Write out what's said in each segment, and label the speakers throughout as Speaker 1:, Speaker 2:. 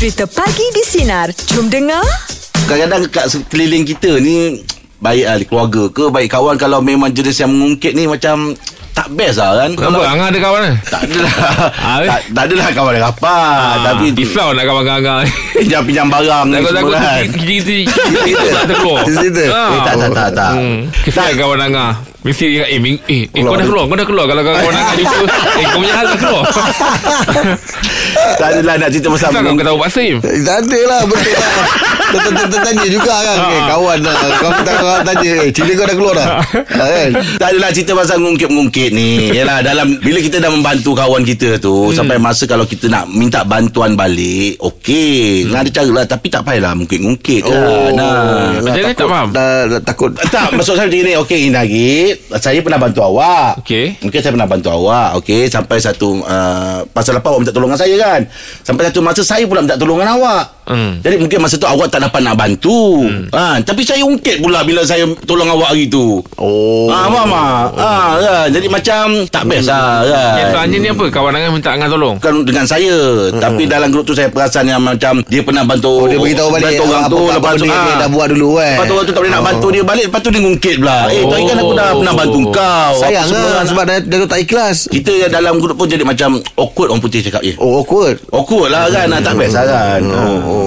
Speaker 1: Cerita Pagi di Sinar. Jom dengar.
Speaker 2: Kadang-kadang kat sekeliling kita ni Baik ahli keluarga ke Baik kawan Kalau memang jenis yang mengungkit ni Macam Tak best lah kan
Speaker 3: Kenapa? Angah ada kawan kan?
Speaker 2: Tak adalah
Speaker 3: Ah,
Speaker 2: tak, tak adalah kawan yang rapat Tapi
Speaker 3: Risau nak kawan Angah
Speaker 2: Pinjam-pinjam barang ni
Speaker 3: Takut-takut
Speaker 2: semua kan
Speaker 3: Kita Kita tak terkeluar
Speaker 4: Cerita?
Speaker 3: Ah.
Speaker 2: Eh, tak, tak, tak, tak.
Speaker 3: Hmm. Kesian kawan Angah Mesti Eh, eh, eh kau dah keluar Kau dah keluar Kalau kawan Angah jumpa Eh kau punya hal dah keluar
Speaker 2: Tak adalah nak cerita pasal
Speaker 3: Kenapa kau tahu Pak Sim
Speaker 4: Eh, Tak ada lah Betul lah. Tanya juga kan. Eh, Kawan lah. Kau tak kau tanya Eh cili kau dah keluar dah? Ha, kan?
Speaker 2: Tak adalah cerita pasal ngungkit-ngungkit ni. Yalah dalam Bila kita dah membantu kawan kita tu hmm. Sampai masa kalau kita nak Minta bantuan balik Okey hmm. Ada cara lah. Tapi tak payahlah Ngungkit-ngungkit kan nah.
Speaker 3: Macam
Speaker 4: yalah,
Speaker 3: mana? Tak
Speaker 4: takut-
Speaker 3: faham.
Speaker 4: dah, dah, Takut.
Speaker 2: Tak maksud saya macam ni Okey Inagit Saya pernah bantu awak.
Speaker 3: Okey.
Speaker 2: Okey saya pernah bantu awak Okey Sampai satu uh, Pasal apa awak minta tolongan saya kan? Sampai satu masa Saya pula minta tolongan awak
Speaker 3: Hmm.
Speaker 2: Jadi mungkin masa tu awak tak dapat nak bantu hmm. ha, Tapi saya ungkit pula Bila saya tolong awak hari tu
Speaker 4: Oh
Speaker 2: Ah, faham tak? Ah, kan? Jadi macam tak best lah kan.
Speaker 3: Yang tanya ni apa Kawan Angah minta Angah tolong
Speaker 2: Bukan dengan saya hmm. Tapi dalam grup tu Saya perasan yang macam Dia pernah bantu
Speaker 4: Oh dia beritahu balik
Speaker 2: Bantu orang
Speaker 4: apa-
Speaker 2: tu
Speaker 4: apa-
Speaker 2: Lepas tu
Speaker 4: dia,
Speaker 2: ah.
Speaker 4: dia dah buat dulu kan
Speaker 2: Lepas tu orang tu tak boleh nak bantu dia balik Lepas tu dia ngungkit pula Eh tu hari kan aku dah pernah bantu kau
Speaker 4: Sayang lah
Speaker 2: kan.
Speaker 4: Sebab dia, dia tu tak ikhlas
Speaker 2: Kita yang dalam grup pun jadi macam Awkward orang putih cakap je
Speaker 4: Oh awkward
Speaker 2: Awkward lah kan Tak best lah kan
Speaker 4: Oh.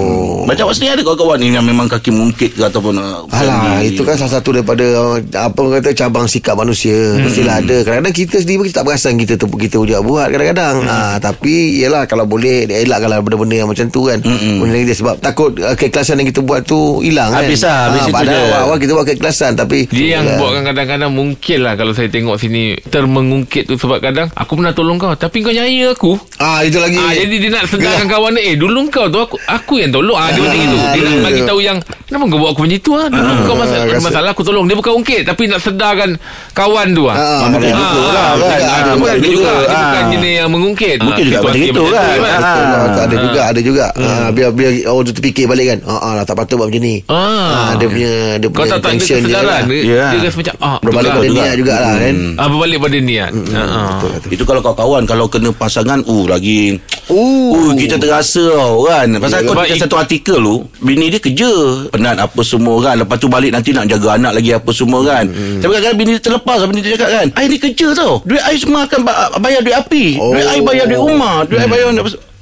Speaker 2: Macam awak sendiri ada kawan-kawan ni Yang memang kaki mungkit ke Ataupun uh,
Speaker 4: Alah, itu kan salah satu daripada uh, apa orang kata cabang sikap manusia. Hmm. Mestilah ada. Kadang-kadang kita sendiri pun kita tak perasan kita tu kita ujak buat kadang-kadang. Hmm. Ha, tapi yalah kalau boleh dia elakkanlah benda-benda yang macam tu kan. Hmm. Benda dia sebab takut uh, keikhlasan yang kita buat tu hilang kan.
Speaker 2: Habis lah, habis
Speaker 4: Ha, padahal
Speaker 2: je.
Speaker 4: awal-awal kita buat keikhlasan tapi
Speaker 3: Dia yang
Speaker 4: yalah.
Speaker 3: buatkan kadang-kadang Mungkin lah Kalau saya tengok sini Termengungkit tu Sebab kadang Aku pernah tolong kau Tapi kau nyaya aku
Speaker 4: Ah itu lagi.
Speaker 3: Ah, jadi dia nak sedarkan kawan dia Eh dulu kau tu Aku aku yang tolong ah, Dia macam itu Dia nak bagi tahu yang Kenapa kau buat aku macam itu ah? Dulu kau masalah, masalah aku tolong Dia bukan ungkit Tapi nak sedarkan Kawan tu ah.
Speaker 4: Ah,
Speaker 2: Mungkin
Speaker 4: ah,
Speaker 2: juga
Speaker 3: Ah,
Speaker 2: lah
Speaker 3: ah,
Speaker 2: kan
Speaker 3: ah,
Speaker 2: Ada
Speaker 3: juga. Dia
Speaker 2: Ah.
Speaker 3: bukan jenis yang mengungkit
Speaker 2: Mungkin
Speaker 3: Ah,
Speaker 2: juga macam itu kan. Ah.
Speaker 4: Lah. Ada juga Ada juga ha, Biar biar orang tu terfikir balik kan ah, ah, lah, Tak patut buat macam ni
Speaker 3: Ah.
Speaker 4: Ah, Dia punya Dia
Speaker 3: Kau
Speaker 4: punya
Speaker 3: tak tak ada
Speaker 4: intention dia
Speaker 3: kesedaran
Speaker 4: lah.
Speaker 3: Dia,
Speaker 2: Ya.
Speaker 3: dia rasa macam ah,
Speaker 4: Berbalik
Speaker 3: betul
Speaker 4: pada
Speaker 3: lah.
Speaker 4: niat jugalah kan
Speaker 3: Ah, berbalik pada niat Ah, ah.
Speaker 4: Lah tu
Speaker 2: Itu kalau kawan-kawan Kalau kena pasangan Uh lagi
Speaker 4: Oh.
Speaker 2: Uh kita terasa tau kan Pasal
Speaker 4: Ya,
Speaker 2: aku
Speaker 3: sebab
Speaker 2: baca satu artikel tu Bini dia kerja. Penat apa semua kan Lepas tu balik nanti nak jaga anak lagi apa semua kan Tapi kadang-kadang bini dia terlepas Bini dia cakap kan Air ni kerja tau. Duit air semua akan ba- bayar duit api.
Speaker 4: Oh.
Speaker 2: Duit air bayar duit rumah. Duit air bayar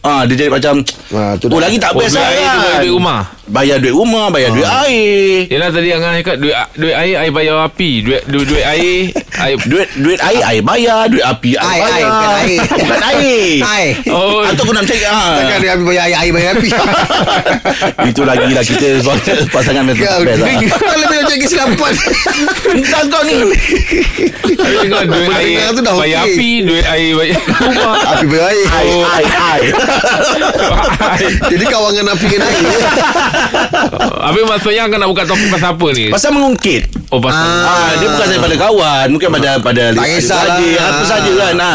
Speaker 2: Ah, dia jadi macam
Speaker 4: Ah, tu
Speaker 2: Oh lagi tak
Speaker 3: Oh,
Speaker 2: best lah kan
Speaker 3: duit rumah.
Speaker 2: Bayar duit rumah Bayar duit air.
Speaker 3: Yelah tadi Angah cakap duit, duit air Air bayar api. Duit duit, duit air air
Speaker 2: Duit duit air air bayar Duit api air
Speaker 4: Air,
Speaker 2: bayar.
Speaker 4: air, bukan air.
Speaker 2: Bukan air.
Speaker 4: Air.
Speaker 3: Oh.
Speaker 2: Atau aku nak cakap ah.
Speaker 4: Takkan dia habis bayar air, air bayar api.
Speaker 2: Itu lagi lah kita pasangan best
Speaker 4: Kau
Speaker 2: best lah.
Speaker 4: kau lebih nak cakap kesilapan.
Speaker 2: Entah kau ni.
Speaker 3: Dengar duit air
Speaker 4: tu dah
Speaker 3: Bayar api Duit air bayar rumah.
Speaker 4: Api bayar air.
Speaker 2: Ai ai ai.
Speaker 4: Jadi kawan dengan api dengan air
Speaker 3: Habis maksudnya Angah nak buka topik pasal apa ni
Speaker 2: Pasal mengungkit.
Speaker 3: Oh pasal
Speaker 2: Ah, dia bukan daripada kawan, mungkin pada pada
Speaker 4: Tak kisahlah.
Speaker 2: saja, apa
Speaker 4: Ah.
Speaker 2: saja kan. Ah.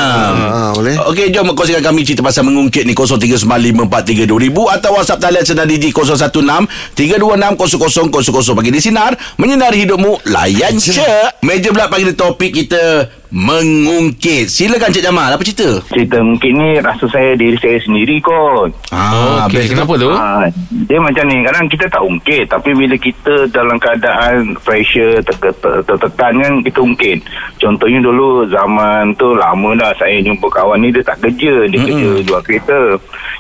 Speaker 4: Ah, boleh.
Speaker 2: Okey, jom kongsikan kami cerita pasal mengungkit ni 0395432000 atau WhatsApp talian sedar di 016 3260000 pagi di sinar menyinari hidupmu layan je. Meja pula pagi ni topik kita mengungkit. Silakan Cik Jamal, apa cerita?
Speaker 5: cerita mungkin ni rasa saya diri saya sendiri kot.
Speaker 3: Oh, Okey
Speaker 2: best.
Speaker 3: kenapa tu
Speaker 5: Ha, dia macam ni kadang kita tak ungkit tapi bila kita dalam keadaan pressure ter- ter- tertekan kan kita ungkit contohnya dulu zaman tu lama dah saya jumpa kawan ni dia tak kerja dia kerja jual kereta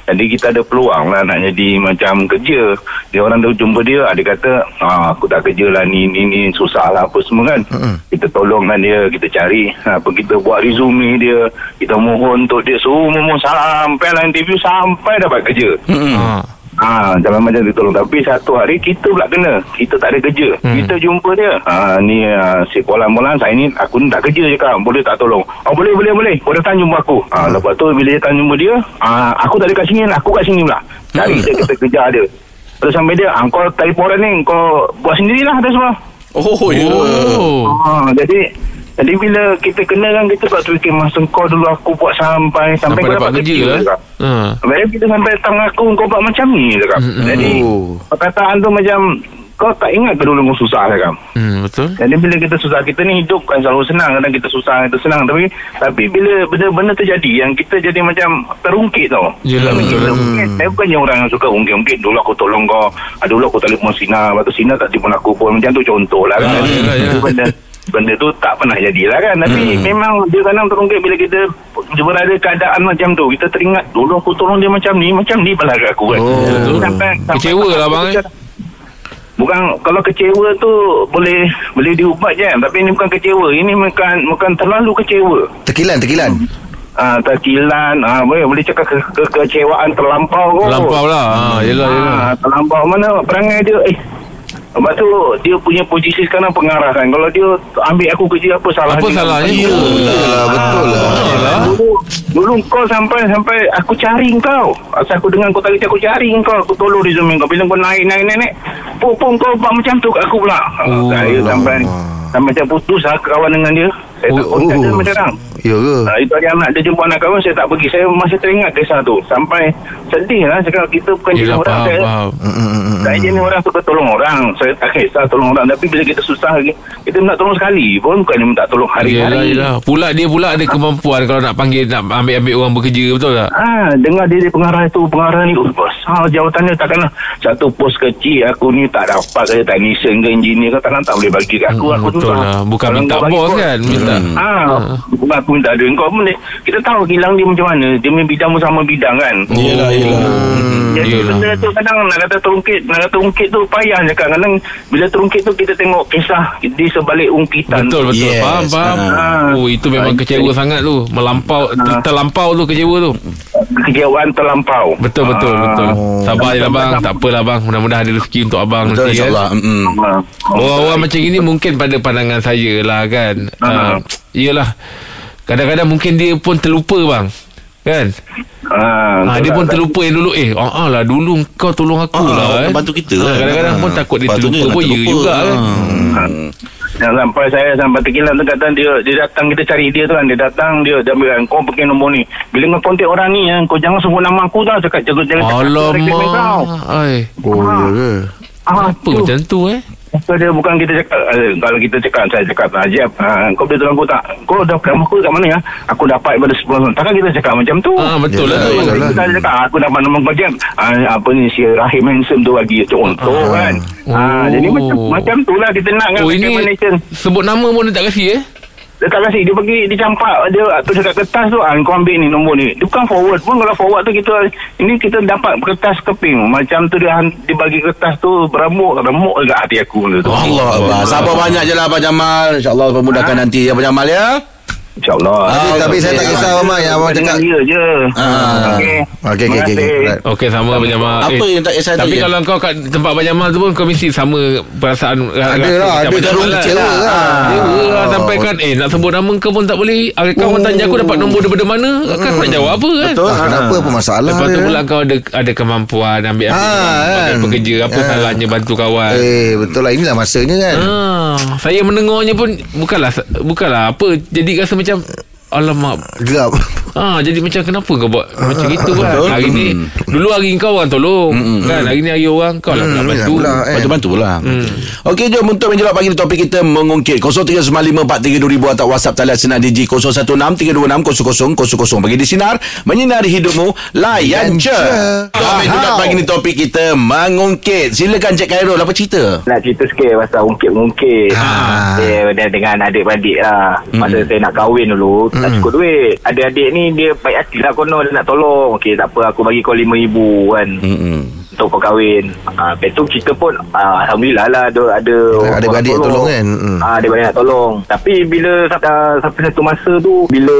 Speaker 5: jadi kita ada peluang lah nak jadi macam kerja dia orang tu jumpa dia ah, dia kata ah, aku tak kerja lah ni ni ni susah lah apa semua kan kita tolongkan dia kita cari apa kita buat resume dia kita mohon untuk dia suruh mohon sampai lah interview sampai dapat kerja.
Speaker 3: Ah.
Speaker 5: Ah, dalam macam dia tolong. Tapi satu hari kita pula kena. Kita tak ada kerja. Hmm. Kita jumpa dia. Ah, Ni ah, si Polan-Polan Saya ni Aku ni tak kerja je kak. Boleh tak tolong? Oh boleh boleh boleh. Kau datang jumpa aku. Ah, Lepas tu bila dia datang jumpa dia ah, Aku tak ada kat sini Aku kat sini pula. Cari dia kita kejar dia. Terus sampai dia ah, Kau telefon ni Kau buat sendirilah Ada semua.
Speaker 2: Oh, ya.
Speaker 3: Oh.
Speaker 5: Ah, Jadi jadi bila kita kena kan kita tak fikir masa kau dulu aku buat sampai sampai,
Speaker 3: Sampai
Speaker 5: kau
Speaker 3: dapat kerja eh?
Speaker 5: Kak.
Speaker 3: Ah.
Speaker 5: Habis bila sampai datang aku Kau buat macam ni cakap. Jadi
Speaker 4: Oh.
Speaker 5: Perkataan tu macam kau tak ingat ke dulu kau susah kan?
Speaker 3: Hmm, betul.
Speaker 5: Jadi bila kita susah kita ni hidup kan selalu senang kadang kita susah kita senang tapi tapi bila benda-benda terjadi yang kita jadi macam terungkit tau.
Speaker 3: Yelah,
Speaker 5: Tapi
Speaker 3: betul.
Speaker 5: kita ungkit. Saya bukannya orang yang suka ungkit-ungkit dulu aku tolong kau. Ah, dulu aku telefon Sina, lepas tu Sina tak telefon aku pun macam tu contoh lah kan.
Speaker 3: Ah, yelah, yelah.
Speaker 5: Itu benda benda tu tak pernah jadilah kan tapi
Speaker 3: Hmm.
Speaker 5: memang dia kadang terungkit bila kita berada keadaan macam tu kita teringat dulu aku tolong dia macam ni macam ni belakang aku kan
Speaker 3: Oh, betul.
Speaker 5: sampai,
Speaker 3: Kecewa lah, bang, eh?
Speaker 5: Bukan kalau kecewa tu boleh boleh diubat je tapi ini bukan kecewa ini bukan bukan terlalu kecewa.
Speaker 4: Tekilan, tekilan.
Speaker 5: Ah terkilan ah boleh boleh cakap ke, ke, kekecewaan terlampau kot.
Speaker 3: Lampau lah. Ha, yelah, yelah.
Speaker 5: Ah, terlampau mana perangai dia eh Lepas tu dia punya posisi sekarang pengarah kan. Kalau dia ambil aku kerja apa salah
Speaker 3: Apa
Speaker 5: dia?
Speaker 3: salahnya?
Speaker 4: Yalah, betul lah.
Speaker 5: Dulu, dulu kau sampai sampai aku cari kau. Asal aku dengar kau tadi aku cari kau. Aku tolong resume kau. Bila kau naik naik naik pum kau buat macam tu kat aku pula.
Speaker 3: Oh,
Speaker 5: saya sampai sampai saya putus lah kawan dengan dia. Saya tak
Speaker 3: Oh,
Speaker 5: dia
Speaker 4: oh.
Speaker 5: sekarang.
Speaker 4: Ya ke?
Speaker 5: Ha, itu hari anak dia jumpa anak kawan saya tak pergi. Saya masih teringat kisah tu. Sampai sedih lah. Cakap kita bukan jenis
Speaker 3: Yelah,
Speaker 5: orang.
Speaker 3: faham,
Speaker 5: Saya,
Speaker 3: faham.
Speaker 5: Saya jenis orang suka tolong orang. Saya tak kisah tolong orang. Tapi bila kita susah lagi, kita nak tolong sekali pun. Bukan dia minta tolong
Speaker 3: Yelah,
Speaker 5: hari-hari.
Speaker 3: yelah. Pula dia pula ada kemampuan kalau nak panggil, nak ambil-ambil orang bekerja, betul tak?
Speaker 5: Ah, dengar dia, dia pengarah itu, pengarah ni oh, besar jawatannya takkanlah satu pos kecil aku ni tak dapat ke technician ke engineer ke takkan tak boleh bagi kat aku.
Speaker 3: Hmm,
Speaker 5: aku
Speaker 3: betul
Speaker 5: susah.
Speaker 3: lah. Bukan minta bos
Speaker 5: kau-
Speaker 3: kan, minta.
Speaker 5: Ah, bukan aku minta duit kau pun kita tahu kilang dia macam mana. Dia punya bidang pun sama bidang kan.
Speaker 2: Yelah, yelah.
Speaker 5: Jadi
Speaker 3: Yelah.
Speaker 5: benda tu kadang nak kata terungkit, nak kata ungkit tu payah cakap. Kadang bila terungkit tu kita tengok kisah di sebalik ungkitan.
Speaker 3: Betul, betul.
Speaker 2: Yes.
Speaker 3: Faham, faham.
Speaker 5: Ah.
Speaker 3: Oh, itu memang
Speaker 5: Ah,
Speaker 3: kecewa sangat tu. Melampau, ter- terlampau tu kecewa tu.
Speaker 5: Kejauhan terlampau.
Speaker 3: Betul, betul,
Speaker 5: Ah.
Speaker 3: betul. Sabar je lah bang. Tak apalah bang. Mudah-mudahan ada rezeki untuk abang
Speaker 2: Betul
Speaker 3: kan.
Speaker 2: insyaAllah. Mm-mm.
Speaker 5: Ah.
Speaker 3: Orang-orang macam ini mungkin pada pandangan saya lah kan.
Speaker 5: Ah.
Speaker 3: Uh, yelah. Kadang-kadang mungkin dia pun terlupa bang. Kan?
Speaker 5: Ah,
Speaker 3: Ha, dia pun terlupa yang dulu Eh ah, ah lah dulu kau tolong aku
Speaker 2: Ah,
Speaker 3: lah kan
Speaker 2: bantu kita
Speaker 3: ha,
Speaker 2: kan.
Speaker 3: Kadang-kadang
Speaker 2: Ah.
Speaker 3: pun takut dia terlupa pun ya juga kan
Speaker 2: Ah.
Speaker 5: Yang sampai saya sampai terkilan tu kata dia dia datang kita cari dia tu kan dia datang dia dia ambil kan kau pakai nombor ni bila kau kontak orang ni kan kau jangan sebut nama aku tau cakap jangan jangan recommend kau.
Speaker 3: Alamak Ay,
Speaker 4: Oh, ya ke?
Speaker 5: ah
Speaker 3: Apa macam tu eh
Speaker 5: So, dia bukan kita cakap eh, kalau kita cakap saya cakap Ajab ah, kau boleh tolong aku tak? Kau dah kamu aku kat mana ya aku dapat pada 10 tahun takkan kita cakap macam tu.
Speaker 3: Ah betul lah
Speaker 4: Yelah,
Speaker 3: tu
Speaker 4: yelah.
Speaker 5: kita cakap "Ah, aku dapat nombor kau jam ah, apa ni si Rahim Handsome tu bagi contoh kan? Ah,
Speaker 3: Oh.
Speaker 5: jadi macam macam tu lah kita nak kan
Speaker 3: Oh ini. Sebut nama pun dia tak kasi eh
Speaker 5: Dia tak kasih Dia bagi Dia campak Dia tu cakap kertas tu ah, Kau ambil ni nombor ni Dia bukan forward pun Kalau forward tu kita Ini kita dapat kertas keping Macam tu dia han- Dia bagi kertas tu Beremuk Remuk dekat hati aku tu.
Speaker 2: Allah Allah. Sabar banyak je lah Abang Jamal. InsyaAllah pemudahkan nanti ya Abang Jamal ya.
Speaker 5: InsyaAllah
Speaker 4: Tapi,
Speaker 2: Ah,
Speaker 4: tapi saya
Speaker 2: okey.
Speaker 4: tak kisah Abang yang abang
Speaker 5: Dengan
Speaker 4: cakap.
Speaker 5: dia je
Speaker 2: Ah.
Speaker 5: Okey
Speaker 4: Okey, okey, okey.
Speaker 3: Sama Abang Jamal
Speaker 2: Apa
Speaker 3: Eh,
Speaker 2: yang tak kisah
Speaker 3: Tapi
Speaker 2: ya?
Speaker 3: kalau kau kat tempat Abang Jamal tu pun Kau mesti sama perasaan
Speaker 4: Ada lah, ada terung kecewa lah.
Speaker 3: Lah
Speaker 4: Oh.
Speaker 3: Sampai kan Eh nak sebut nama kau pun tak boleh Ah, Kawan tanya aku dapat nombor daripada mana Kan nak jawab apa kan
Speaker 2: Betul.
Speaker 4: Ah, kenapa apa masalah
Speaker 3: Lepas tu pula kau ada ada kemampuan ambil ambil
Speaker 4: Ah,
Speaker 3: ambil
Speaker 4: kan?
Speaker 3: pekerja apa
Speaker 4: Ah.
Speaker 3: salahnya bantu kawan.
Speaker 4: Eh, betul lah. Inilah masanya kan.
Speaker 3: Ah, saya mendengarnya pun bukanlah bukanlah apa jadi rasa macam alamak
Speaker 4: Gerap.
Speaker 3: Ah, jadi macam kenapa kau buat macam itu kan?
Speaker 2: Betul.
Speaker 3: Hari ni dulu hari kau orang tolong kan? Hari ni hari orang kau lah pula
Speaker 4: Hmm,
Speaker 3: bantu.
Speaker 4: eh.
Speaker 2: Bantu-bantu lah. Okey jom Untuk menjawab pagi ni Topik kita mengungkit. 0395432000 Atau WhatsApp talian Sinar DJ 0163260000 Bagi di Sinar Menyinari hidupmu Layan je. Jom menjawab pagi ni Topik kita Mengungkit. Silakan Cik Khairul Apa cerita?
Speaker 5: Nak cerita sikit pasal ungkit-ungkit
Speaker 4: Ah.
Speaker 5: Dia dengan, adik-beradik lah. Masa saya nak kahwin dulu Tak cukup duit. Adik-adik ni dia baik hati lah kono Dia nak tolong Okey tak apa aku bagi kau RM5,000 kan
Speaker 2: Mm-mm.
Speaker 5: Untuk kau kahwin ah, Lepas tu kita pun ah, Alhamdulillah lah Ada, ada orang
Speaker 4: adik-beradik tolong kan? Mm.
Speaker 5: ah, Adik-beradik nak tolong Tapi bila ah, Sampai satu masa tu Bila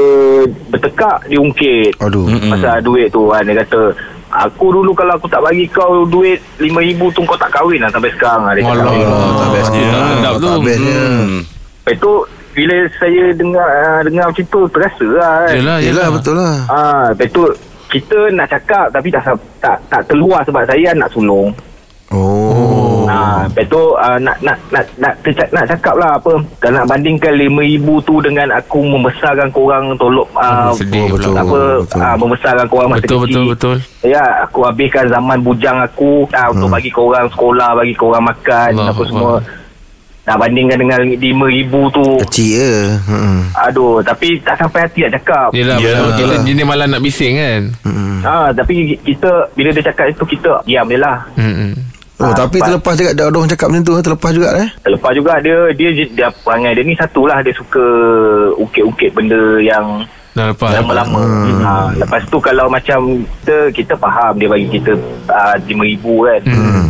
Speaker 5: bertekak Dia ungkit
Speaker 4: Aduh.
Speaker 2: Mm-mm.
Speaker 5: Pasal duit tu kan Dia kata Aku dulu kalau aku tak bagi kau duit RM5,000 tu kau tak kahwin lah sampai sekarang lah. Dia cakap.
Speaker 3: Alah,
Speaker 2: tak best dia.
Speaker 3: Tak sedap tu.
Speaker 4: Tak bestnya.
Speaker 2: Hmm.
Speaker 5: Lepas tu bila saya dengar uh, dengar macam tu terasa lah kan.
Speaker 3: Yelah,
Speaker 4: Yelah,
Speaker 3: yelah.
Speaker 4: betul lah.
Speaker 5: Ah, lepas tu kita nak cakap tapi tak tak tak keluar sebab saya nak sulung.
Speaker 4: Oh.
Speaker 5: Ah, lepas tu uh, nak nak nak nak tercak, nak cakap lah apa kalau nak bandingkan 5000 tu dengan aku membesarkan korang tolok uh,
Speaker 3: sedih
Speaker 4: betul.
Speaker 3: pula.
Speaker 5: apa
Speaker 4: betul.
Speaker 5: uh, membesarkan korang masa
Speaker 3: Betul,
Speaker 5: kecil.
Speaker 3: betul, betul.
Speaker 5: Ya, aku habiskan zaman bujang aku uh, untuk bagi korang sekolah, bagi korang makan
Speaker 3: Allah
Speaker 5: apa
Speaker 3: Allah.
Speaker 5: semua. Nak bandingkan dengan 5000 tu.
Speaker 4: Kecil je hmm.
Speaker 5: Aduh, tapi tak sampai hati nak cakap.
Speaker 3: Yelah,
Speaker 2: Yelah.
Speaker 3: betul. Kita jenis malah nak bising kan.
Speaker 4: Hmm.
Speaker 5: Ah, tapi kita bila dia cakap itu kita diam je lah.
Speaker 3: Hmm.
Speaker 4: Oh
Speaker 5: Ah,
Speaker 4: tapi terlepas juga Ada orang cakap macam tu Terlepas juga eh
Speaker 5: Lepas juga dia dia dia perangai dia ni satulah dia suka ukit-ukit benda yang
Speaker 3: Dah lepas.
Speaker 5: lama-lama. Hmm. Ha, lepas tu kalau macam kita kita faham dia bagi kita uh, 5000 kan.
Speaker 3: Hmm.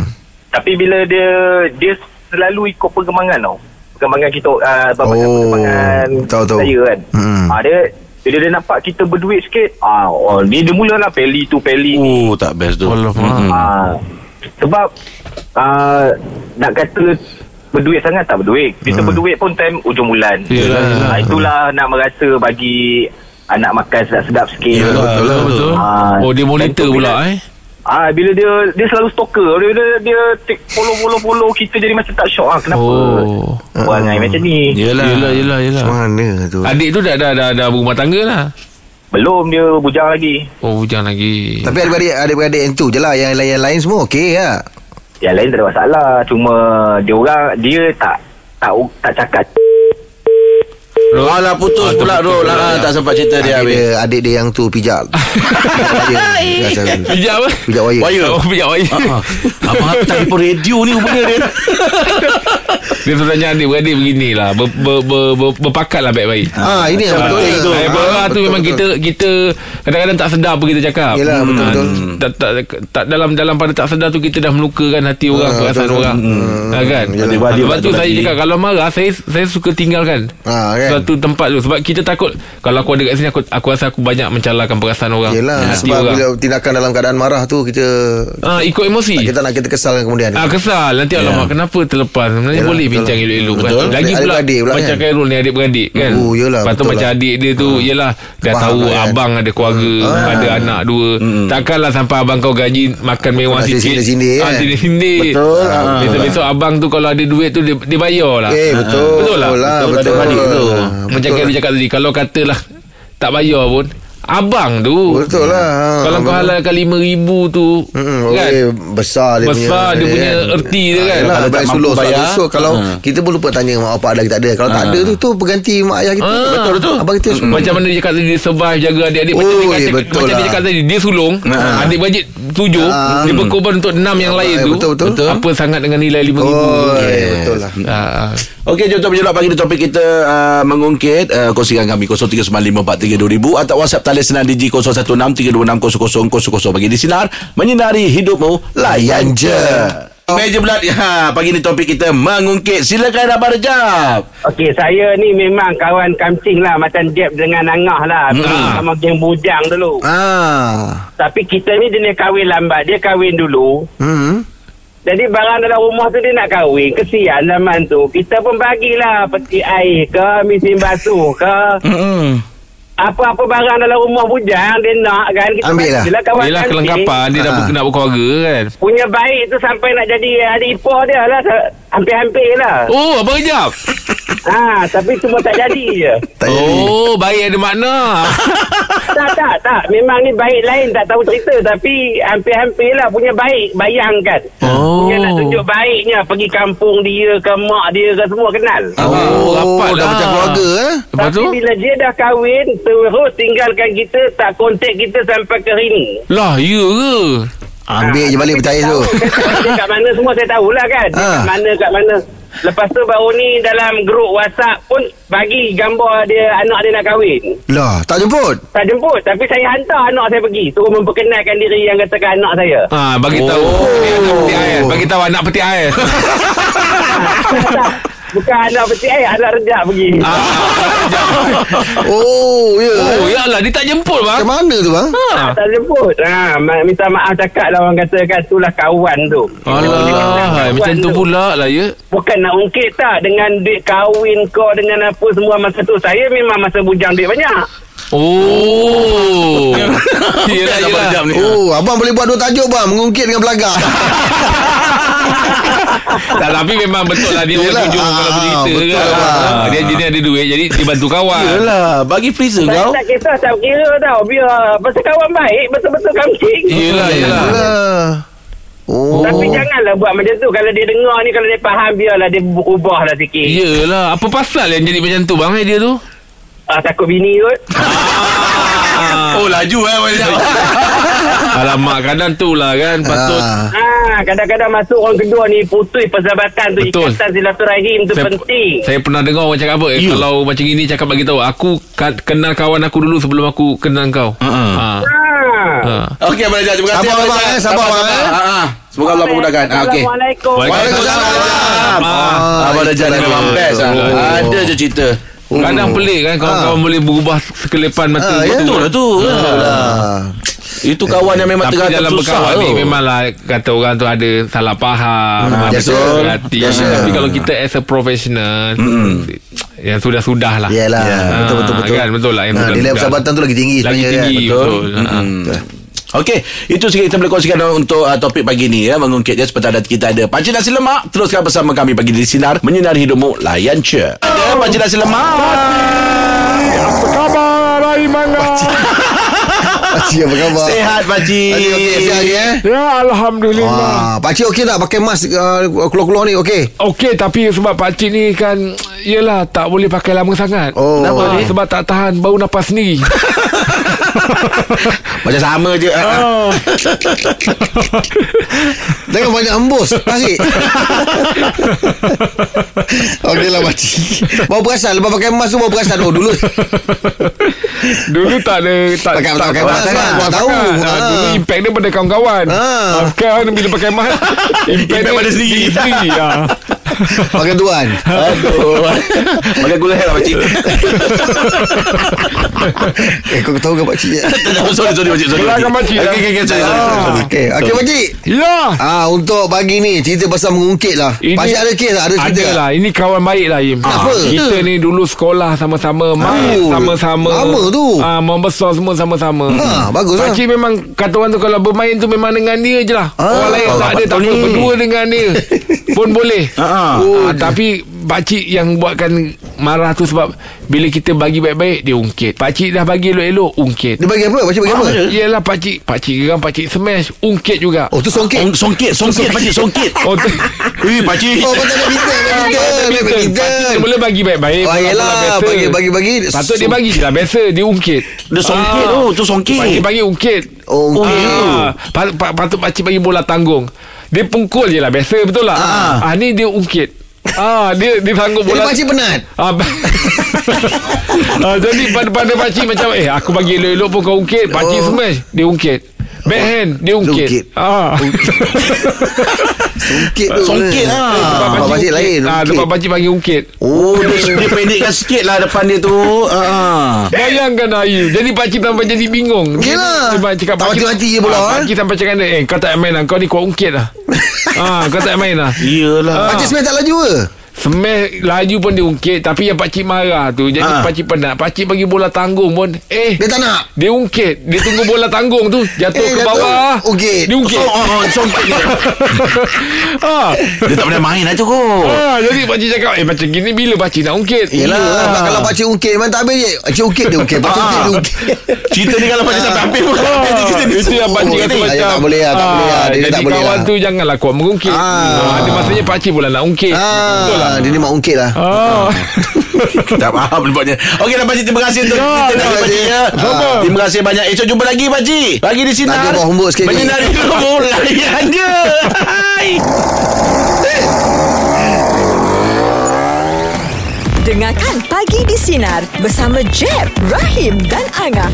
Speaker 5: Tapi bila dia dia selalu ikut perkembangan tau. Perkembangan kita uh, apa
Speaker 4: Oh,
Speaker 5: perkembangan
Speaker 4: tahu, tahu.
Speaker 5: saya kan.
Speaker 4: Hmm.
Speaker 5: Ha, dia bila dia nampak kita berduit sikit, ah oh, dia, dia mulalah peli tu peli ni.
Speaker 2: Oh tak best tu
Speaker 3: Allah
Speaker 2: Mm-mm.
Speaker 5: Ah, sebab uh, nak kata berduit sangat tak berduit. Kita berduit pun time ujung bulan.
Speaker 3: Yelah, yelah.
Speaker 5: Ah, itulah nak merasa bagi anak makan sedap-sedap sikit.
Speaker 2: Yelah,
Speaker 3: Betul,
Speaker 2: betul,
Speaker 3: betul.
Speaker 5: Ah,
Speaker 3: Oh, dia monitor pula eh.
Speaker 5: Ah bila dia dia selalu stalker. Dia dia, dia take follow follow follow kita jadi macam tak syok ah. Kenapa?
Speaker 3: Oh.
Speaker 5: Perangai macam ni.
Speaker 2: Yelah
Speaker 3: Yelah, yelah, yelah.
Speaker 4: Mana tu
Speaker 3: Adik tu dah dah dah, dah berumah tangga lah.
Speaker 5: Belum dia bujang lagi.
Speaker 3: Oh, hujang lagi.
Speaker 4: Tapi adik-adik Adik-adik yang tu je lah Yang lain, yang lain semua okey lah
Speaker 5: Yang lain tak ada masalah. Cuma dia orang dia tak tak tak cakap
Speaker 2: Alah putus
Speaker 3: Ah,
Speaker 2: pula
Speaker 3: terputus
Speaker 2: Rol
Speaker 3: pula,
Speaker 2: ah,
Speaker 3: ya.
Speaker 2: Tak sempat cerita dia
Speaker 4: Adik
Speaker 2: habis
Speaker 4: dia Adik dia yang tu pijak Pijak
Speaker 3: apa?
Speaker 4: Pijak wire
Speaker 2: Wire.
Speaker 3: Oh, pijak wire.
Speaker 2: Ah, Abang telefon radio ni rupanya dia
Speaker 3: Dia sebenarnya adik-beradik beginilah. Ber, ber, ber, ber, berpakat lah baik-baik.
Speaker 4: Ah ini yang betul
Speaker 2: betul,
Speaker 4: ya.
Speaker 2: betul.
Speaker 3: Eh,
Speaker 4: Ah,
Speaker 3: betul, tu
Speaker 4: betul,
Speaker 3: memang
Speaker 4: betul.
Speaker 3: kita kita kadang-kadang tak sedar apa kita cakap.
Speaker 4: Yelah, betul,
Speaker 3: Ah,
Speaker 4: betul.
Speaker 3: Tak, tak, tak dalam dalam pada tak sedar tu kita dah melukakan hati orang,
Speaker 4: Ah,
Speaker 3: perasaan
Speaker 4: betul,
Speaker 3: orang. Ha, kan?
Speaker 2: Adik-beradik
Speaker 3: Lepas tu saya cakap kalau marah saya saya suka tinggalkan.
Speaker 4: Ah, kan?
Speaker 3: Suatu tempat tu sebab kita takut kalau aku ada kat sini aku aku rasa aku banyak mencalakan perasaan orang.
Speaker 4: Yelah
Speaker 3: hati
Speaker 4: Sebab
Speaker 3: orang.
Speaker 4: bila tindakan dalam keadaan marah tu Kita
Speaker 3: Ah, ikut emosi.
Speaker 4: Kita nak kita kesalkan kemudian
Speaker 3: Ah kesal Nanti alamak Kenapa terlepas Sebenarnya
Speaker 4: Yelah,
Speaker 3: boleh. Bincang elok-elok kan
Speaker 2: Betul.
Speaker 3: Lagi pula
Speaker 4: Adik-beradik pula
Speaker 3: Macam
Speaker 4: kan?
Speaker 3: Khairul ni adik-beradik kan
Speaker 4: Oh, yelah,
Speaker 3: Lepas tu
Speaker 4: betul
Speaker 3: macam
Speaker 4: lah.
Speaker 3: adik dia tu Yelah Dah
Speaker 4: Faham
Speaker 3: tahu
Speaker 4: lah kan?
Speaker 3: Abang ada keluarga Ada anak dua Takkanlah sampai abang kau gaji Makan mewah sikit
Speaker 4: sindir-sindir,
Speaker 3: ah,
Speaker 4: kan?
Speaker 3: Sindir-sindir
Speaker 4: Betul.
Speaker 3: Ah,
Speaker 4: Ah.
Speaker 3: Besok-besok abang tu Kalau ada duit tu Dia, dia bayar lah
Speaker 4: Eh betul
Speaker 3: Betul lah
Speaker 4: lah,
Speaker 2: Betul,
Speaker 4: Betul
Speaker 2: adik-beradik tu.
Speaker 4: Ah,
Speaker 3: Macam
Speaker 4: betul
Speaker 3: Khairul cakap tadi Kalau katalah Tak bayar pun Abang tu.
Speaker 4: Betul lah.
Speaker 3: Kalau kau halalkan RM5,000 tu
Speaker 4: Hmm,
Speaker 3: Kan?
Speaker 4: okay, besar dia
Speaker 3: Besar dia
Speaker 4: punya
Speaker 3: punya erti dia kan.
Speaker 4: Yalah,
Speaker 2: Kalau tak
Speaker 4: tak
Speaker 2: mampu
Speaker 4: sulur
Speaker 2: bayar,
Speaker 4: so, Kalau
Speaker 2: ha.
Speaker 4: kita pun lupa tanya Mak bapak ada ke tak ada. Kalau tak
Speaker 2: Ha.
Speaker 4: ada tu tu Pengganti mak ayah kita.
Speaker 3: Ah.
Speaker 2: Betul, betul.
Speaker 4: Abang kita
Speaker 3: Hmm. Macam mana dia cakap tadi Dia survive Jaga adik-adik. Macam,
Speaker 4: Oh,
Speaker 3: dia,
Speaker 4: eh,
Speaker 3: kata,
Speaker 4: betul
Speaker 3: macam dia
Speaker 4: lah.
Speaker 3: cakap tadi Dia sulung Adik-beradik tujuh
Speaker 4: Ah.
Speaker 3: Dia berkorban untuk enam yang lain tu.
Speaker 4: betul, betul.
Speaker 3: Apa sangat dengan nilai RM5,000
Speaker 4: Oh betul lah.
Speaker 3: Ah,
Speaker 2: Okey, jom kita berjelak pagi di topik kita uh, mengungkit uh, kongsikan kami. 0395432000 atau WhatsApp talian senang Digi 0166260000 bagi di sinar menyinari hidupmu layan je. Meja bulat ha, pagi ni topik kita mengungkit. Silakan Abang Rejab.
Speaker 6: Okey, saya ni memang kawan kamcing lah. Macam Jeb dengan Angah lah.
Speaker 3: Hmm.
Speaker 6: Sama geng bujang dulu.
Speaker 4: Ah.
Speaker 6: Tapi kita ni jenis kahwin lambat. Dia kahwin dulu.
Speaker 4: Hmm.
Speaker 6: Jadi barang dalam rumah tu dia nak kahwin. Kesian zaman tu. Kita pun bagilah peti air ke, mesin basuh ke.
Speaker 2: Hmm.
Speaker 6: Apa-apa barang dalam rumah bujang dia nak kan. Kita
Speaker 4: Ambil lah.
Speaker 6: bagilah kawan
Speaker 3: Yelah
Speaker 6: kamcing.
Speaker 3: kelengkapan Dia dah
Speaker 4: Ah.
Speaker 3: nak berkeluarga kan
Speaker 6: Punya baik tu sampai nak jadi adik ipar dia lah. Hampir-hampir lah.
Speaker 3: Oh Abang Rejab
Speaker 6: Ha, tapi cuma tak jadi je.
Speaker 4: Tak jadi.
Speaker 3: Oh baik ada makna
Speaker 6: tak, tak, tak. Memang ni baik lain tak tahu cerita. Tapi hampir-hampir lah punya baik. Bayangkan.
Speaker 3: Oh.
Speaker 6: Punya nak tunjuk baiknya. Pergi kampung dia ke mak dia ke semua kenal.
Speaker 3: Oh, rapat
Speaker 4: dah
Speaker 3: lah.
Speaker 4: macam keluarga eh.
Speaker 3: Lepas
Speaker 6: Tapi
Speaker 3: tu
Speaker 6: bila dia dah kahwin, terus tinggalkan kita, tak kontak kita sampai ke hari ni.
Speaker 3: Lah ya ke
Speaker 4: Ambil je balik air tu.
Speaker 6: Kat mana semua saya tahulah kan.
Speaker 4: Ha.
Speaker 6: kat mana, kat mana. Lepas tu baru ni dalam grup WhatsApp pun bagi gambar dia anak dia nak kahwin.
Speaker 4: Lah, tak jemput.
Speaker 6: Tak jemput Tapi saya hantar anak saya pergi Suruh memperkenalkan diri yang katakan anak saya
Speaker 3: Ah, bagi tahu
Speaker 2: Oh.
Speaker 3: anak peti air. Bagi tahu anak peti air.
Speaker 6: Bukan anak peti air Anak rejak pergi
Speaker 4: Oh, ya.
Speaker 3: oh, ya Allah dia tak jemput bang.
Speaker 4: Macam mana tu bang?
Speaker 3: Ha.
Speaker 6: Tak jemput ha, Minta maaf cakap lah Orang katakan Itulah kawan tu
Speaker 3: Alah, hai, macam tu pula lah ya.
Speaker 6: Bukan nak ungkit tak Dengan duit kahwin kau Dengan apa semua masa tu Saya memang masa bujang duit banyak
Speaker 7: Oh. yelah, yelah.
Speaker 2: jam ni
Speaker 4: Oh, abang boleh buat dua tajuk bang, mengungkit dengan belagak.
Speaker 7: tak, tapi memang betul lah dia orang tuju kalau
Speaker 4: Ah,
Speaker 7: bercerita
Speaker 4: betul
Speaker 7: kan.
Speaker 4: lah.
Speaker 7: Ah, Dia jenis ada duit jadi dia bantu kawan.
Speaker 2: Yelah Bagi freezer
Speaker 6: Saya
Speaker 2: kau
Speaker 6: tak kisah tak kira tau Biar Pasal kawan baik Betul-betul kambing
Speaker 7: Yelah, yelah.
Speaker 4: Alah. Oh.
Speaker 6: Tapi janganlah buat macam tu Kalau dia dengar ni Kalau dia faham Biarlah dia ubah lah sikit
Speaker 7: Yelah, apa pasal yang jadi macam tu bang eh, dia tu?
Speaker 6: ah, Takut bini kot
Speaker 2: Oh laju eh banyak.
Speaker 7: Alamak, kadang tu lah kan patut.
Speaker 4: Ah.
Speaker 6: ah, Kadang-kadang masuk orang kedua ni Putus persahabatan tu
Speaker 7: Betul.
Speaker 6: Ikatan silaturahim tu penting
Speaker 7: Saya pernah dengar orang cakap apa eh,
Speaker 2: Ya.
Speaker 7: Kalau macam ini cakap bagi tahu Aku ka- kenal kawan aku dulu Sebelum aku kenal kau
Speaker 2: Uh-uh.
Speaker 7: ha.
Speaker 6: ah.
Speaker 7: Ha.
Speaker 2: Okey Abang Rajab Terima kasih
Speaker 4: Sabar,
Speaker 2: Abang
Speaker 4: eh. Sabar, abang, eh.
Speaker 2: Ah, ah. Semoga Allah memudahkan Ah, Okey
Speaker 6: Assalamualaikum
Speaker 2: Waalaikumsalam Abang ni memang best. Ada je cerita
Speaker 7: Kadang pelik kan Kawan-kawan boleh berubah Sekelipan mata
Speaker 4: ya.
Speaker 2: Betul lah tu
Speaker 4: Ah.
Speaker 2: Itu kawan yang memang
Speaker 7: Tapi
Speaker 2: tengah
Speaker 7: dalam
Speaker 2: susah
Speaker 7: berkawan ni
Speaker 2: tu.
Speaker 7: Memanglah Kata orang tu ada Salah faham
Speaker 4: Hmm,
Speaker 7: hati.
Speaker 4: Biasa.
Speaker 7: Tapi kalau kita as a professional Yang sudah-sudah lah
Speaker 4: Yalah,
Speaker 7: Ah,
Speaker 4: betul betul betul.
Speaker 7: Kan betul lah yang sudah-
Speaker 4: nilai persahabatan tu lagi tinggi
Speaker 7: Lagi
Speaker 4: sebenarnya kan.
Speaker 7: tinggi
Speaker 4: Betul.
Speaker 7: Betul, Ha.
Speaker 2: Hmm. Okey, itu sikit kita boleh kongsikan untuk uh, topik pagi ni ya, mengungkit je seperti ada kita ada. Pakcik Nasi Lemak, teruskan bersama kami pagi di Sinar, menyinari hidupmu, layan je. Ada Pakcik Nasi Lemak.
Speaker 3: Apa khabar Hai Mangga
Speaker 4: Pakcik apa khabar?
Speaker 2: Sehat Pakcik.
Speaker 4: Pakcik okey sihat lagi eh?
Speaker 3: Ya Alhamdulillah
Speaker 4: Ah, pakcik okey tak pakai mask uh, keluar-keluar ni okey?
Speaker 3: Okey tapi sebab pakcik ni kan Yelah tak boleh pakai lama sangat
Speaker 4: Oh.
Speaker 3: Kenapa? Sebab tak tahan bau nafas sendiri
Speaker 2: Macam sama je.
Speaker 3: oh.
Speaker 4: Jangan banyak embus Tarik Okey lah pakcik Bawa perasan Lepas pakai mask tu bawa perasan Oh dulu
Speaker 3: Dulu tak ada tak,
Speaker 4: Pakai-
Speaker 3: tak,
Speaker 4: pakai
Speaker 3: tak sangat
Speaker 4: kan?
Speaker 3: buat
Speaker 4: Tahu.
Speaker 3: sangat. Ah,
Speaker 4: Ah.
Speaker 3: Dulu impact dia pada kawan-kawan.
Speaker 4: Ah,
Speaker 3: Sekarang bila pakai mask Impact,
Speaker 2: Impact pada sendiri.
Speaker 3: sendiri ah.
Speaker 4: Pakai tuan
Speaker 2: Aduh. Makan gula lah Pakcik.
Speaker 4: Eh kau tahu ke pakcik
Speaker 2: sorry, sorry Pakcik. Sorry,
Speaker 3: Belakang pakcik,
Speaker 2: Okey,
Speaker 3: eh?
Speaker 2: okey, okey. Sorry, sorry, sorry, sorry.
Speaker 4: Okey Okey pakcik
Speaker 3: Ya
Speaker 4: Ah untuk pagi ni cerita pasal mengungkit lah. Pakcik ada kes tak? Ada cerita
Speaker 3: Ada lah Ini kawan baik lah Im
Speaker 4: Kenapa?
Speaker 3: Kita ni dulu sekolah sama-sama Main sama-sama
Speaker 4: lama tu.
Speaker 3: ah, Membesar semua sama-sama
Speaker 4: Ha, bagus lah.
Speaker 3: Pakcik memang Kata orang tu Kalau bermain tu Memang dengan dia je lah
Speaker 4: Ah,
Speaker 3: Orang lain tak ada Tak. Berdua dengan dia Pun boleh
Speaker 2: Ah,
Speaker 3: Oh, tapi pakcik yang buatkan marah tu sebab bila kita bagi baik-baik dia ungkit. Pakcik dah bagi elok-elok ungkit.
Speaker 4: Dia bagi apa? Pakcik bagi apa?
Speaker 3: Yelah pakcik Pakcik geram Pakcik smash Ungkit juga
Speaker 4: Oh tu songkit.
Speaker 2: Ong- Songkit, songkit Pakcik, songkit.
Speaker 3: Oh tu
Speaker 2: Ui, Pakcik.
Speaker 4: Oh patut badminton, badminton,
Speaker 3: Pakcik
Speaker 4: badminton.
Speaker 3: mula bagi baik-baik
Speaker 4: Oh yelah bagi bagi bagi.
Speaker 3: Patut dia bagi je lah Biasa dia ungkit
Speaker 2: Dia songkit
Speaker 3: Ah.
Speaker 2: tu, tu songkit.
Speaker 3: Pakcik bagi ungkit
Speaker 4: Oh, ungkit.
Speaker 3: Ah, pat- pat- Patut pakcik bagi bola tanggung Dia pungkul je lah Biasa betul lah ah. Ni dia ungkit Ah, dia dia sanggup
Speaker 4: Jadi
Speaker 3: bola
Speaker 4: pakcik penat.
Speaker 3: Ah, ba- ah, jadi pada pada pakcik macam eh aku bagi elok-elok pun kau ungkit, pakcik
Speaker 4: Oh.
Speaker 3: smash dia ungkit. Backhand dia ungkit.
Speaker 4: ungkit.
Speaker 3: Ah.
Speaker 4: Songkit tu.
Speaker 2: Songkit lah.
Speaker 4: Ah,
Speaker 3: pakcik
Speaker 4: pakcik lain.
Speaker 3: Ah,
Speaker 4: ungkit.
Speaker 3: tempat pakcik bagi ungkit.
Speaker 2: Oh, dia, dia pendekkan sikit lah depan dia tu. Ah.
Speaker 3: Bayangkan Ayu Jadi pakcik sampai jadi bingung
Speaker 4: Yelah.
Speaker 3: Dia cakap
Speaker 4: Tak mati-mati je bola,
Speaker 3: ah,
Speaker 4: eh.
Speaker 3: Pakcik sampai cakap Eh kau tak main lah Kau ni kau ungkit lah ah, Kau tak main lah
Speaker 2: Iyalah.
Speaker 4: Pakcik smash tak laju ke?
Speaker 3: Smash laju pun dia ungkit Tapi yang pakcik marah tu Jadi
Speaker 2: Ah.
Speaker 3: pakcik penat Pakcik bagi bola tanggung pun Eh
Speaker 4: Dia tak nak.
Speaker 3: Dia ungkit Dia tunggu bola tanggung tu Jatuh
Speaker 4: Eh,
Speaker 3: ke
Speaker 4: jatuh.
Speaker 3: bawah
Speaker 4: Ungkit.
Speaker 3: Dia ungkit
Speaker 2: Oh, oh, oh, songkit dia.
Speaker 3: ah.
Speaker 2: Dia tak pernah main lah tu kot.
Speaker 3: ah, Jadi pakcik cakap Eh macam gini Bila pakcik nak ungkit
Speaker 4: Yelah
Speaker 2: Iyalah.
Speaker 4: Kalau pakcik ungkit Memang tak habis je Pakcik ungkit dia ungkit Pakcik ungkit dia ungkit
Speaker 2: Cerita ni kalau Pakcik sampai habis pun.
Speaker 3: Itu yang pakcik kata macam
Speaker 4: Tak boleh lah, tak boleh lah. Dia
Speaker 3: Jadi
Speaker 4: tak boleh
Speaker 3: kawan
Speaker 4: lah.
Speaker 3: tu Janganlah kuat mengungkit. Ada masanya pakcik pula nak ungkit Betul lah
Speaker 4: Ah, Dia ni mak ungkit lah
Speaker 3: Ah.
Speaker 2: Tak faham nampaknya Okey dah Pakcik Terima kasih untuk
Speaker 3: Ya,
Speaker 2: dari
Speaker 4: terima
Speaker 2: Pakcik
Speaker 4: kasih.
Speaker 2: ya.
Speaker 3: Sama.
Speaker 2: Terima kasih banyak Esok jumpa lagi Pakcik Pagi di sini
Speaker 4: Nanti bawa homework sikit lagi.
Speaker 2: Menyinari hidupmu Layan je Hai
Speaker 1: Dengarkan Pagi di Sinar bersama Jeb, Rahim dan Angah.